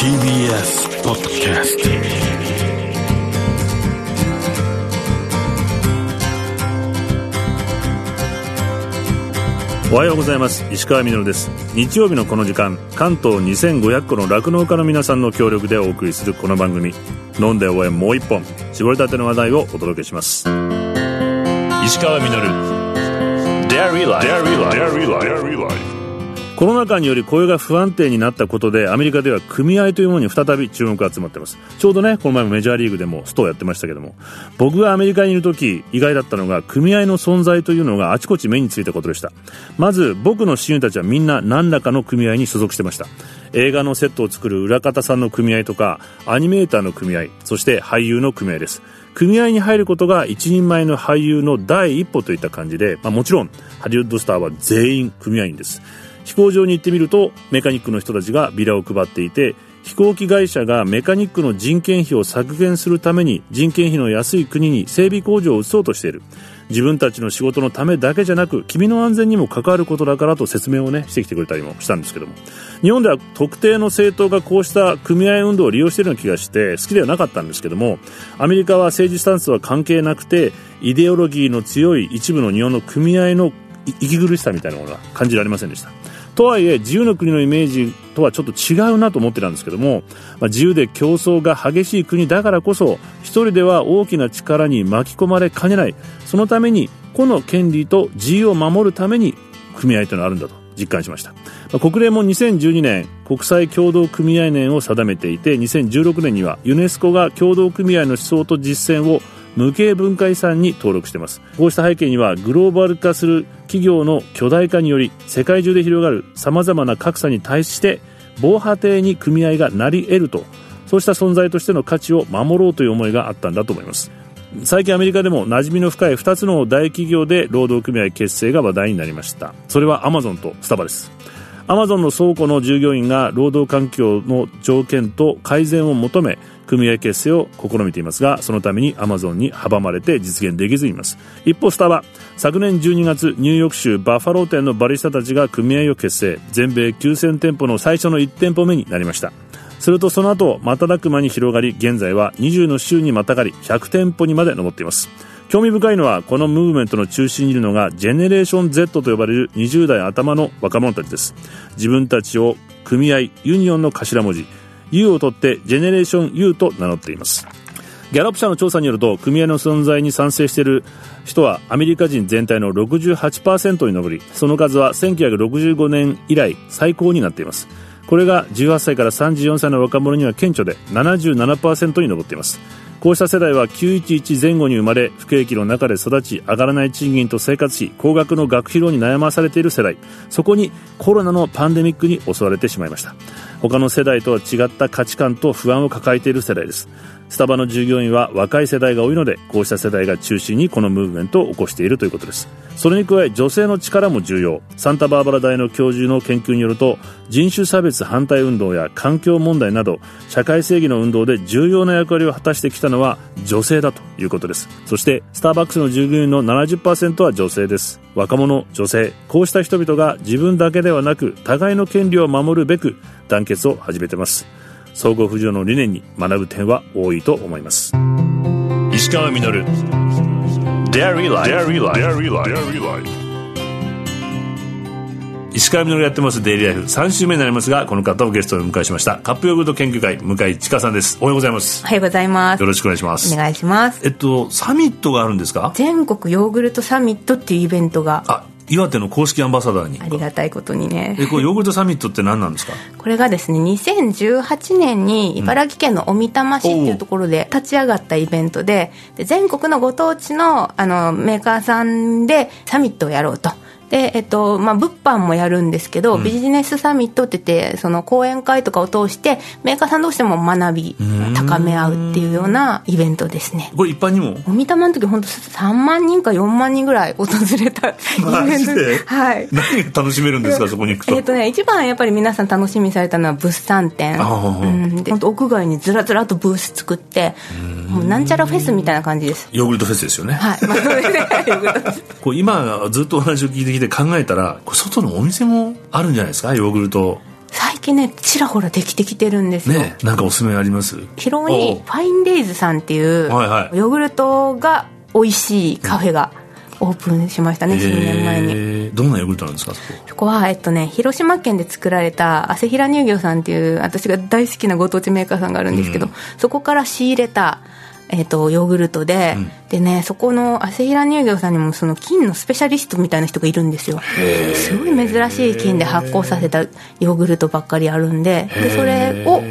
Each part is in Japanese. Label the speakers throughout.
Speaker 1: TBS ポッドキャスト
Speaker 2: おはようございます。石川みのるです。日曜日のこの時間関東2500個の酪農家の皆さんの協力でお送りするこの番組。飲んで応援もう一本。絞りたての話題をお届けします。石川みのる。Dairy Life コロナ禍により雇用が不安定になったことでアメリカでは組合というものに再び注目が集まっています。ちょうどねこの前もメジャーリーグでもストをやってましたけども僕がアメリカにいる時意外だったのが組合の存在というのがあちこち目についたことでした。まず僕の親友たちはみんな何らかの組合に所属してました。映画のセットを作る裏方さんの組合とかアニメーターの組合そして俳優の組合です。組合に入ることが一人前の俳優の第一歩といった感じで、まあ、もちろんハリウッドスターは全員組合員です。飛行場に行ってみるとメカニックの人たちがビラを配っていて飛行機会社がメカニックの人件費を削減するために人件費の安い国に整備工場を移そうとしている。自分たちの仕事のためだけじゃなく君の安全にも関わることだからと説明をねしてきてくれたりもしたんですけども。日本では特定の政党がこうした組合運動を利用しているような気がして好きではなかったんですけどもアメリカは政治スタンスは関係なくてイデオロギーの強い一部の日本の組合の息苦しさみたいなものが感じられませんでした。とはいえ自由の国のイメージとはちょっと違うなと思ってたんですけども、まあ、自由で競争が激しい国だからこそ一人では大きな力に巻き込まれかねない。そのために個の権利と自由を守るために組合というのがあるんだと実感しました、まあ、国連も2012年国際協同組合年を定めていて2016年にはユネスコが協同組合の思想と実践を無形文化遺産に登録しています。こうした背景にはグローバル化する企業の巨大化により世界中で広がるさまざまな格差に対して防波堤に組合がなり得るとそうした存在としての価値を守ろうという思いがあったんだと思います。最近アメリカでも馴染みの深い2つの大企業で労働組合結成が話題になりました。それはアマゾンとスタバです。アマゾンの倉庫の従業員が労働環境の条件と改善を求め組合結成を試みていますがそのためにアマゾンに阻まれて実現できずいます。一方スタバ。昨年12月ニューヨーク州バファロー店のバリスタたちが組合を結成。全米9000店舗の最初の1店舗目になりました。するとその後瞬く間に広がり現在は20の州にまたがり100店舗にまで上っています。興味深いのはこのムーブメントの中心にいるのがジェネレーション Z と呼ばれる20代頭の若者たちです。自分たちを組合ユニオンの頭文字 U を取ってジェネレーション U と名乗っています。ギャラップ社の調査によると組合の存在に賛成している人はアメリカ人全体の68%に上りその数は1965年以来最高になっています。これが18歳から34歳の若者には顕著で77%に上っています。こうした世代は911前後に生まれ不景気の中で育ち上がらない賃金と生活費高額の学費料に悩まされている世代。そこにコロナのパンデミックに襲われてしまいました。他の世代とは違った価値観と不安を抱えている世代です。スタバの従業員は若い世代が多いのでこうした世代が中心にこのムーブメントを起こしているということです。それに加え女性の力も重要。サンタバーバラ大の教授の研究によると人種差別反対運動や環境問題など社会正義の運動で重要な役割を果たしてきたのは女性だということです。そしてスターバックスの従業員の70%は女性です。若者女性。こうした人々が自分だけではなく互いの権利を守るべく団結を始めています。総合浮上の理念に学ぶ点は多いと思います。石川稔。Dairy Life 石川稔やってます。デイリーライフ3週目になりますがこの方をゲストにお迎えしました。カップヨーグルト研究会向井千佳さんです。おはようございます。
Speaker 3: おはようございます。
Speaker 2: よろしくお願いします。
Speaker 3: お願いします。
Speaker 2: えっとサミットがあるんですか？
Speaker 3: 全国ヨーグルトサミットっていうイベントが。
Speaker 2: あ岩手の公式アンバサダーに
Speaker 3: ありがたいことにね。
Speaker 2: えこれヨーグルトサミットって何なんですか？
Speaker 3: これがですね2018年に茨城県の小美玉市っていうところで立ち上がったイベントでで全国のご当地のあのメーカーさんでサミットをやろうとで、えっと、まあ、物販もやるんですけど、うん、ビジネスサミットって言って、その講演会とかを通して、メーカーさん同士でも学び、高め合うっていうようなイベントですね。
Speaker 2: これ一般にも？
Speaker 3: お見たまの時本当3万人か4万人ぐらい訪れた イ
Speaker 2: ベント
Speaker 3: で。はい。
Speaker 2: 何が楽しめるんですか、そこに行くと？
Speaker 3: えっとね、一番やっぱり皆さん楽しみされたのは物産展。うん、で、本当屋外にずらずらとブース作って、もうなんちゃらフェスみたいな感じです。
Speaker 2: ヨーグルトフェスですよね。
Speaker 3: はい。まあ、それで、ヨーグルトフェス。
Speaker 2: こう今ずっとお話を聞いてきて考えたら外のお店もあるんじゃないですか？ヨーグルト。
Speaker 3: 最近近ねちらほらできてきてるんですよ、
Speaker 2: ねなんかおすすめあります？
Speaker 3: 広尾にファインデイズさんっていう
Speaker 2: はいはい。
Speaker 3: ヨーグルトが美味しいカフェがオープンしましたね、数年前に。
Speaker 2: どんなヨーグルトなんですかそこ？
Speaker 3: そこは、えっとね、広島県で作られた汗平乳業さんっていう私が大好きなご当地メーカーさんがあるんですけど、そこから仕入れた、えっと、ヨーグルトで、でねそこの汗平乳業さんにもその菌のスペシャリストみたいな人がいるんですよ。すごい珍しい菌で発酵させたヨーグルトばっかりあるんででそれを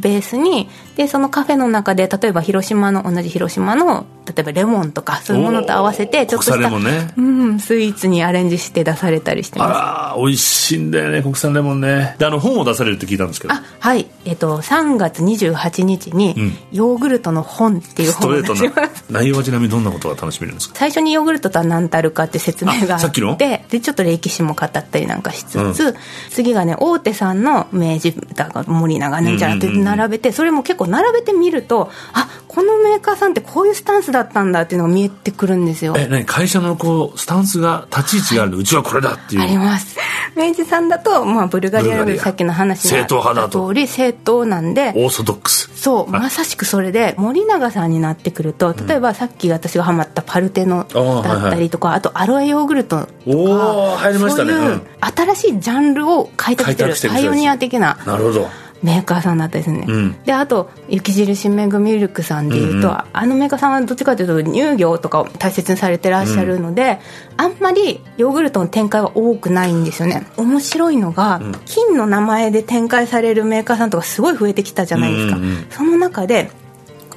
Speaker 3: ベースにでそのカフェの中で例えば広島の同じ広島の例えばレモンとかそういうものと合わせてちょっとした、
Speaker 2: ね。
Speaker 3: うん、スイーツにアレンジして出されたりしてます。
Speaker 2: あら美味しいんだよね国産レモンね。であの本を出されるって聞いたんですけど。
Speaker 3: あはい。えっと3月28日に「ヨーグルトの本」っていう本を出します。
Speaker 2: 内容はちなみにどんなことが楽しめるんですか？
Speaker 3: 最初にヨーグルトとは何たるかって説明があ
Speaker 2: っ
Speaker 3: てでちょっと歴史も語ったりなんかしつつ、次がね大手さんの明治だか森永ねんちゃらって並べてそれも結構並べてみるとあこのメーカーさんってこういうスタンスだったんだっていうのが見えてくるんですよ。
Speaker 2: え何？会社のこうスタンスが立ち位置があるの、うちはこれだっていう。
Speaker 3: あります。明治さんだと、まあ、ブルガリア
Speaker 2: ブルガリア。
Speaker 3: さっきの話にあった
Speaker 2: 正統派だ
Speaker 3: り正統なんで
Speaker 2: オーソドックス。
Speaker 3: そうまさしくそれで森永さんになってくると例えばさっき私がハマったパルテノ
Speaker 2: ー
Speaker 3: だったりとかあ,、とアロエヨーグルトとか
Speaker 2: おー入りましたね。
Speaker 3: そう新しいジャンルを
Speaker 2: 開拓してる
Speaker 3: パイオニア的な。
Speaker 2: なるほど
Speaker 3: メーカーさんだったですね、
Speaker 2: ん
Speaker 3: であと雪印メグミルクさんでいうと、あのメーカーさんはどっちかというと乳業とかを大切にされてらっしゃるので、あんまりヨーグルトの展開は多くないんですよね。面白いのが、金の名前で展開されるメーカーさんとかすごい増えてきたじゃないですか、
Speaker 2: うんうんうん。
Speaker 3: その中で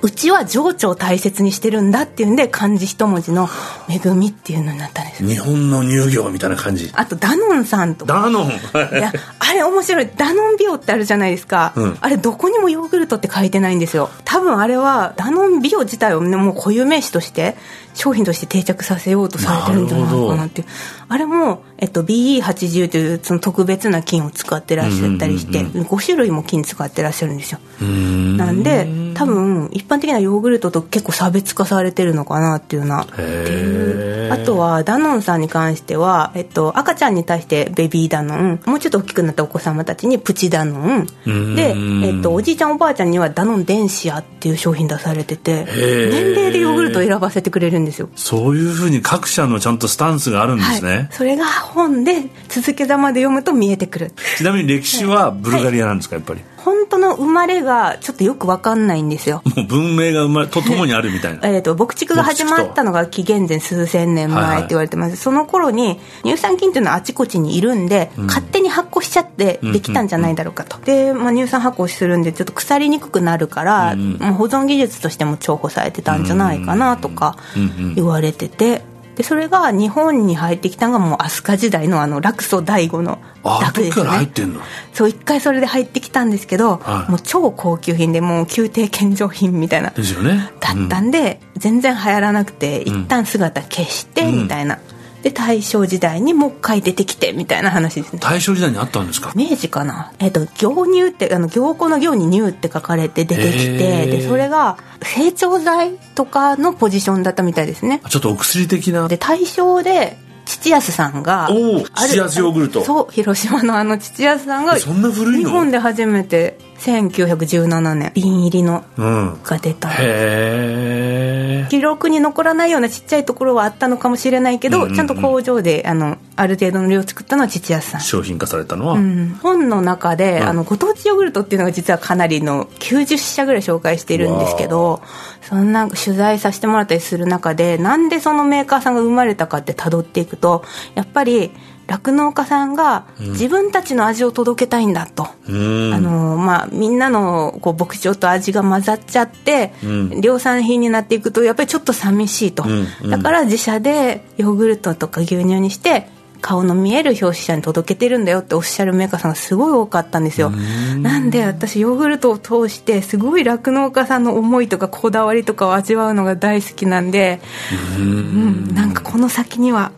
Speaker 3: うちは情緒を大切にしてるんだっていうんで漢字一文字の「恵み」っていうのになったんです。
Speaker 2: 日本の乳業みたいな感じ。
Speaker 3: あとダノンさんとか。
Speaker 2: ダノン。
Speaker 3: いやあれ面白い。ダノンビオってあるじゃないですか、
Speaker 2: うん。
Speaker 3: あれどこにもヨーグルトって書いてないんですよ。多分あれはダノンビオ自体を、ね、もう固有名詞として商品として定着させようとされてるんじゃないかなっていう。あれも、えっと、BE80 というその特別な菌を使ってらっしゃったりして、5種類も菌使ってらっしゃるんですよ。なんで多分一般的なヨーグルトと結構差別化されてるのかなっていうなっていうあとはダノンさんに関しては、えっと、赤ちゃんに対してベビーダノンもうちょっと大きくなったお子様たちにプチダノン。で、えっと、おじいちゃんおばあちゃんにはダノンデンシアっていう商品出されてて年齢でヨーグルトを選ばせてくれるんですよ。
Speaker 2: そういうふうに各社のちゃんとスタンスがあるんですね、
Speaker 3: はい、それが本で続けざまで読むと見えてくる。
Speaker 2: ちなみに歴史はブルガリアなんですか、やっぱり？
Speaker 3: 本当の生まれがちょっとよく分かんないんですよ。
Speaker 2: もう文明が生まれと ともにあるみたいな。
Speaker 3: えーと牧畜が始まったのが紀元前数千年前って言われてます、その頃に乳酸菌っていうのはあちこちにいるんで、勝手に発酵しちゃってできたんじゃないだろうかと、で、まあ、乳酸発酵するんでちょっと腐りにくくなるから、もう保存技術としても重宝されてたんじゃないかなとか言われてて。でそれが日本に入ってきたのがもう飛鳥時代のあの楽祖醍醐の
Speaker 2: あ
Speaker 3: 楽ですね。
Speaker 2: てんの？
Speaker 3: そう一回それで入ってきたんですけど、
Speaker 2: はい。
Speaker 3: もう超高級品でもう宮廷献上品みたいな。
Speaker 2: ですよね。
Speaker 3: だったんで、全然流行らなくて一旦姿消してみたいな、で大正時代にもう一回出てきてみたいな話ですね。
Speaker 2: 大正時代にあったんですか？
Speaker 3: 明治かな？えっ、と行乳ってあの行幸の行に乳って書かれて出てき
Speaker 2: へ
Speaker 3: て
Speaker 2: ー。
Speaker 3: でそれが成長剤とかのポジションだったみたいですね。
Speaker 2: ちょっとお薬的な？
Speaker 3: で大正で父安さんが
Speaker 2: おー
Speaker 3: ある
Speaker 2: 父安ヨーグルト。
Speaker 3: そう広島のあの父安さんが
Speaker 2: そんな古いの？
Speaker 3: 日本で初めて1917年瓶入りの
Speaker 2: うん。
Speaker 3: が出た。
Speaker 2: へえ
Speaker 3: 記録に残らないようなちっちゃいところはあったのかもしれないけど、
Speaker 2: うんうんうん。
Speaker 3: ちゃんと工場であのある程度の量作ったのは父安さん
Speaker 2: 商品化されたのは、
Speaker 3: うん。本の中で、
Speaker 2: うん。
Speaker 3: あのご当地ヨーグルトっていうのが実はかなりの90社ぐらい紹介しているんですけどそんな取材させてもらったりする中でなんでそのメーカーさんが生まれたかって辿っていくとやっぱり酪農家さんが自分たちの味を届けたいんだと、
Speaker 2: うん。
Speaker 3: あのまあ、みんなのこう牧場と味が混ざっちゃって、
Speaker 2: うん。
Speaker 3: 量産品になっていくとやっぱりちょっと寂しいと、
Speaker 2: うん。うん。
Speaker 3: だから自社でヨーグルトとか牛乳にして顔の見える消費者に届けてるんだよっておっしゃるメーカーさんがすごい多かったんですよ。なんで私ヨーグルトを通してすごい酪農家さんの思いとかこだわりとかを味わうのが大好きなんで。うん。なんかこの先には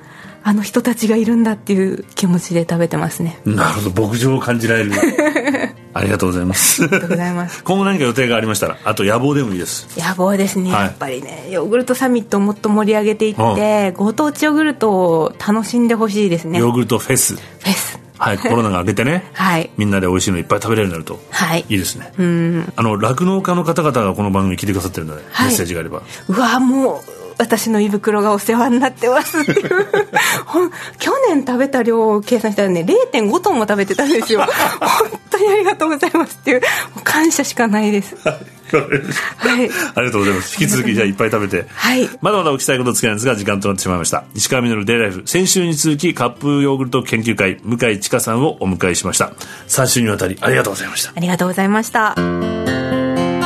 Speaker 3: あの人たちがいるんだっていう気持ちで食べてますね。
Speaker 2: なるほど。牧場を感じられる。ありがとうございます。
Speaker 3: ありがとうございます。
Speaker 2: 今後何か予定がありましたら？あと野望でもいいです。
Speaker 3: 野望ですね、
Speaker 2: はい。
Speaker 3: やっぱりねヨーグルトサミットをもっと盛り上げていって、ご当地ヨーグルトを楽しんでほしいですね。フ
Speaker 2: ヨーグルトフェス。
Speaker 3: ェス。
Speaker 2: 早くコロナが明けてね、
Speaker 3: はい。
Speaker 2: みんなで美味しいのいっぱい食べれるようになると
Speaker 3: はい。
Speaker 2: いいですね。
Speaker 3: うん。
Speaker 2: あの酪農家の方々がこの番組聞いてくださってるんだね、
Speaker 3: はい。
Speaker 2: メッセージがあれば。
Speaker 3: うわもう私の胃袋がお世話になってますっていう。去年食べた量を計算したらね0.5トンも食べてたんですよ。本当にありがとうございますっていう。感謝しかないです。はい
Speaker 2: ありがとうございます。引き続きじゃあいっぱい食べて。
Speaker 3: はい。
Speaker 2: まだまだお聞きしたいこと尽きないんですが時間となってしまいました。石川稔デイライフ。先週に続きカップヨーグルト研究会向井千佳さんをお迎えしました。3週にわたりありがとうございました。
Speaker 3: ありがとうございました。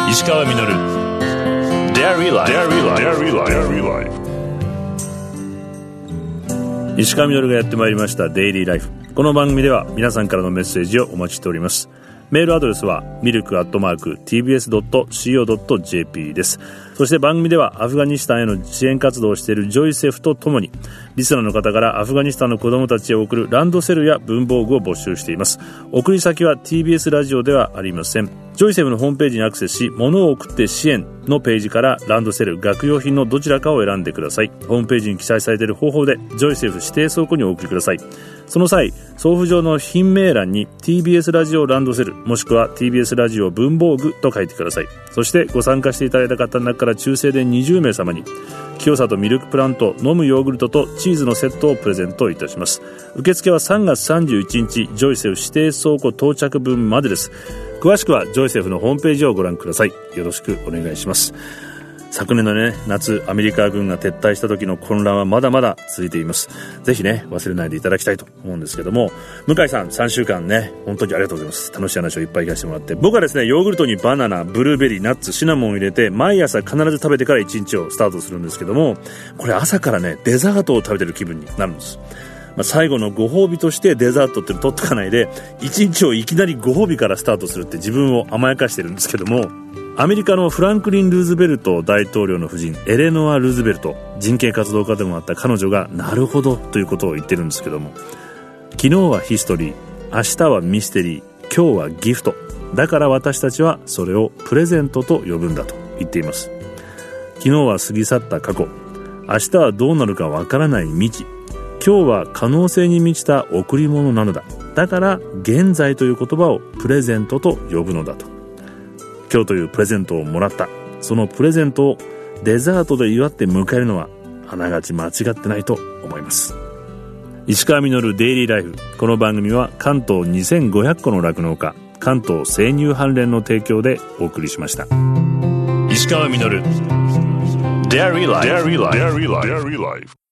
Speaker 2: 石川稔石川稔がやってまいりました。デイリーライフこの番組では皆さんからのメッセージをお待ちしております。メールアドレスはミルクアットマーク TBS.CO.JP ですそして番組ではアフガニスタンへの支援活動をしているジョイセフとともにリスナーの方からアフガニスタンの子どもたちへ送るランドセルや文房具を募集しています。送り先は TBS ラジオではありません。ジョイセフのホームページにアクセスし物を送って支援のページからランドセル学用品のどちらかを選んでください。ホームページに記載されている方法でジョイセフ指定倉庫にお送りください。その際送付上の品名欄に TBS ラジオランドセルもしくは TBS ラジオ文房具と書いてください。そしてご参加していただいた方の中から抽選で20名様に清里ミルクプラント飲むヨーグルトとチーズのセットをプレゼントいたします。受付は3月31日ジョイセフ指定倉庫到着分までです。詳しくはジョイセフのホームページをご覧ください。よろしくお願いします。昨年のね夏アメリカ軍が撤退した時の混乱はまだまだ続いています。ぜひね忘れないでいただきたいと思うんですけども。向井さん3週間ね本当にありがとうございます。楽しい話をいっぱい聞かせてもらって。僕はですねヨーグルトにバナナブルーベリーナッツシナモンを入れて毎朝必ず食べてから1日をスタートするんですけどもこれ朝からねデザートを食べてる気分になるんです。ま、最後のご褒美としてデザートっての取っておかないで1日をいきなりご褒美からスタートするって自分を甘やかしてるんですけどもアメリカのフランクリン・ルーズベルト大統領の夫人エレノア・ルーズベルト人権活動家でもあった彼女がなるほどということを言ってるんですけども昨日はヒストリー明日はミステリー今日はギフト。だから私たちはそれをプレゼントと呼ぶんだと言っています。昨日は過ぎ去った過去。明日はどうなるかわからない未知今日は可能性に満ちた贈り物なのだ。だから現在という言葉をプレゼントと呼ぶのだと。今日というプレゼントをもらった。そのプレゼントをデザートで祝って迎えるのはあながち間違ってないと思います。石川稔デイリーライフ。この番組は関東2500個の酪農家関東生乳関連の提供でお送りしました。石川稔。Dairy Life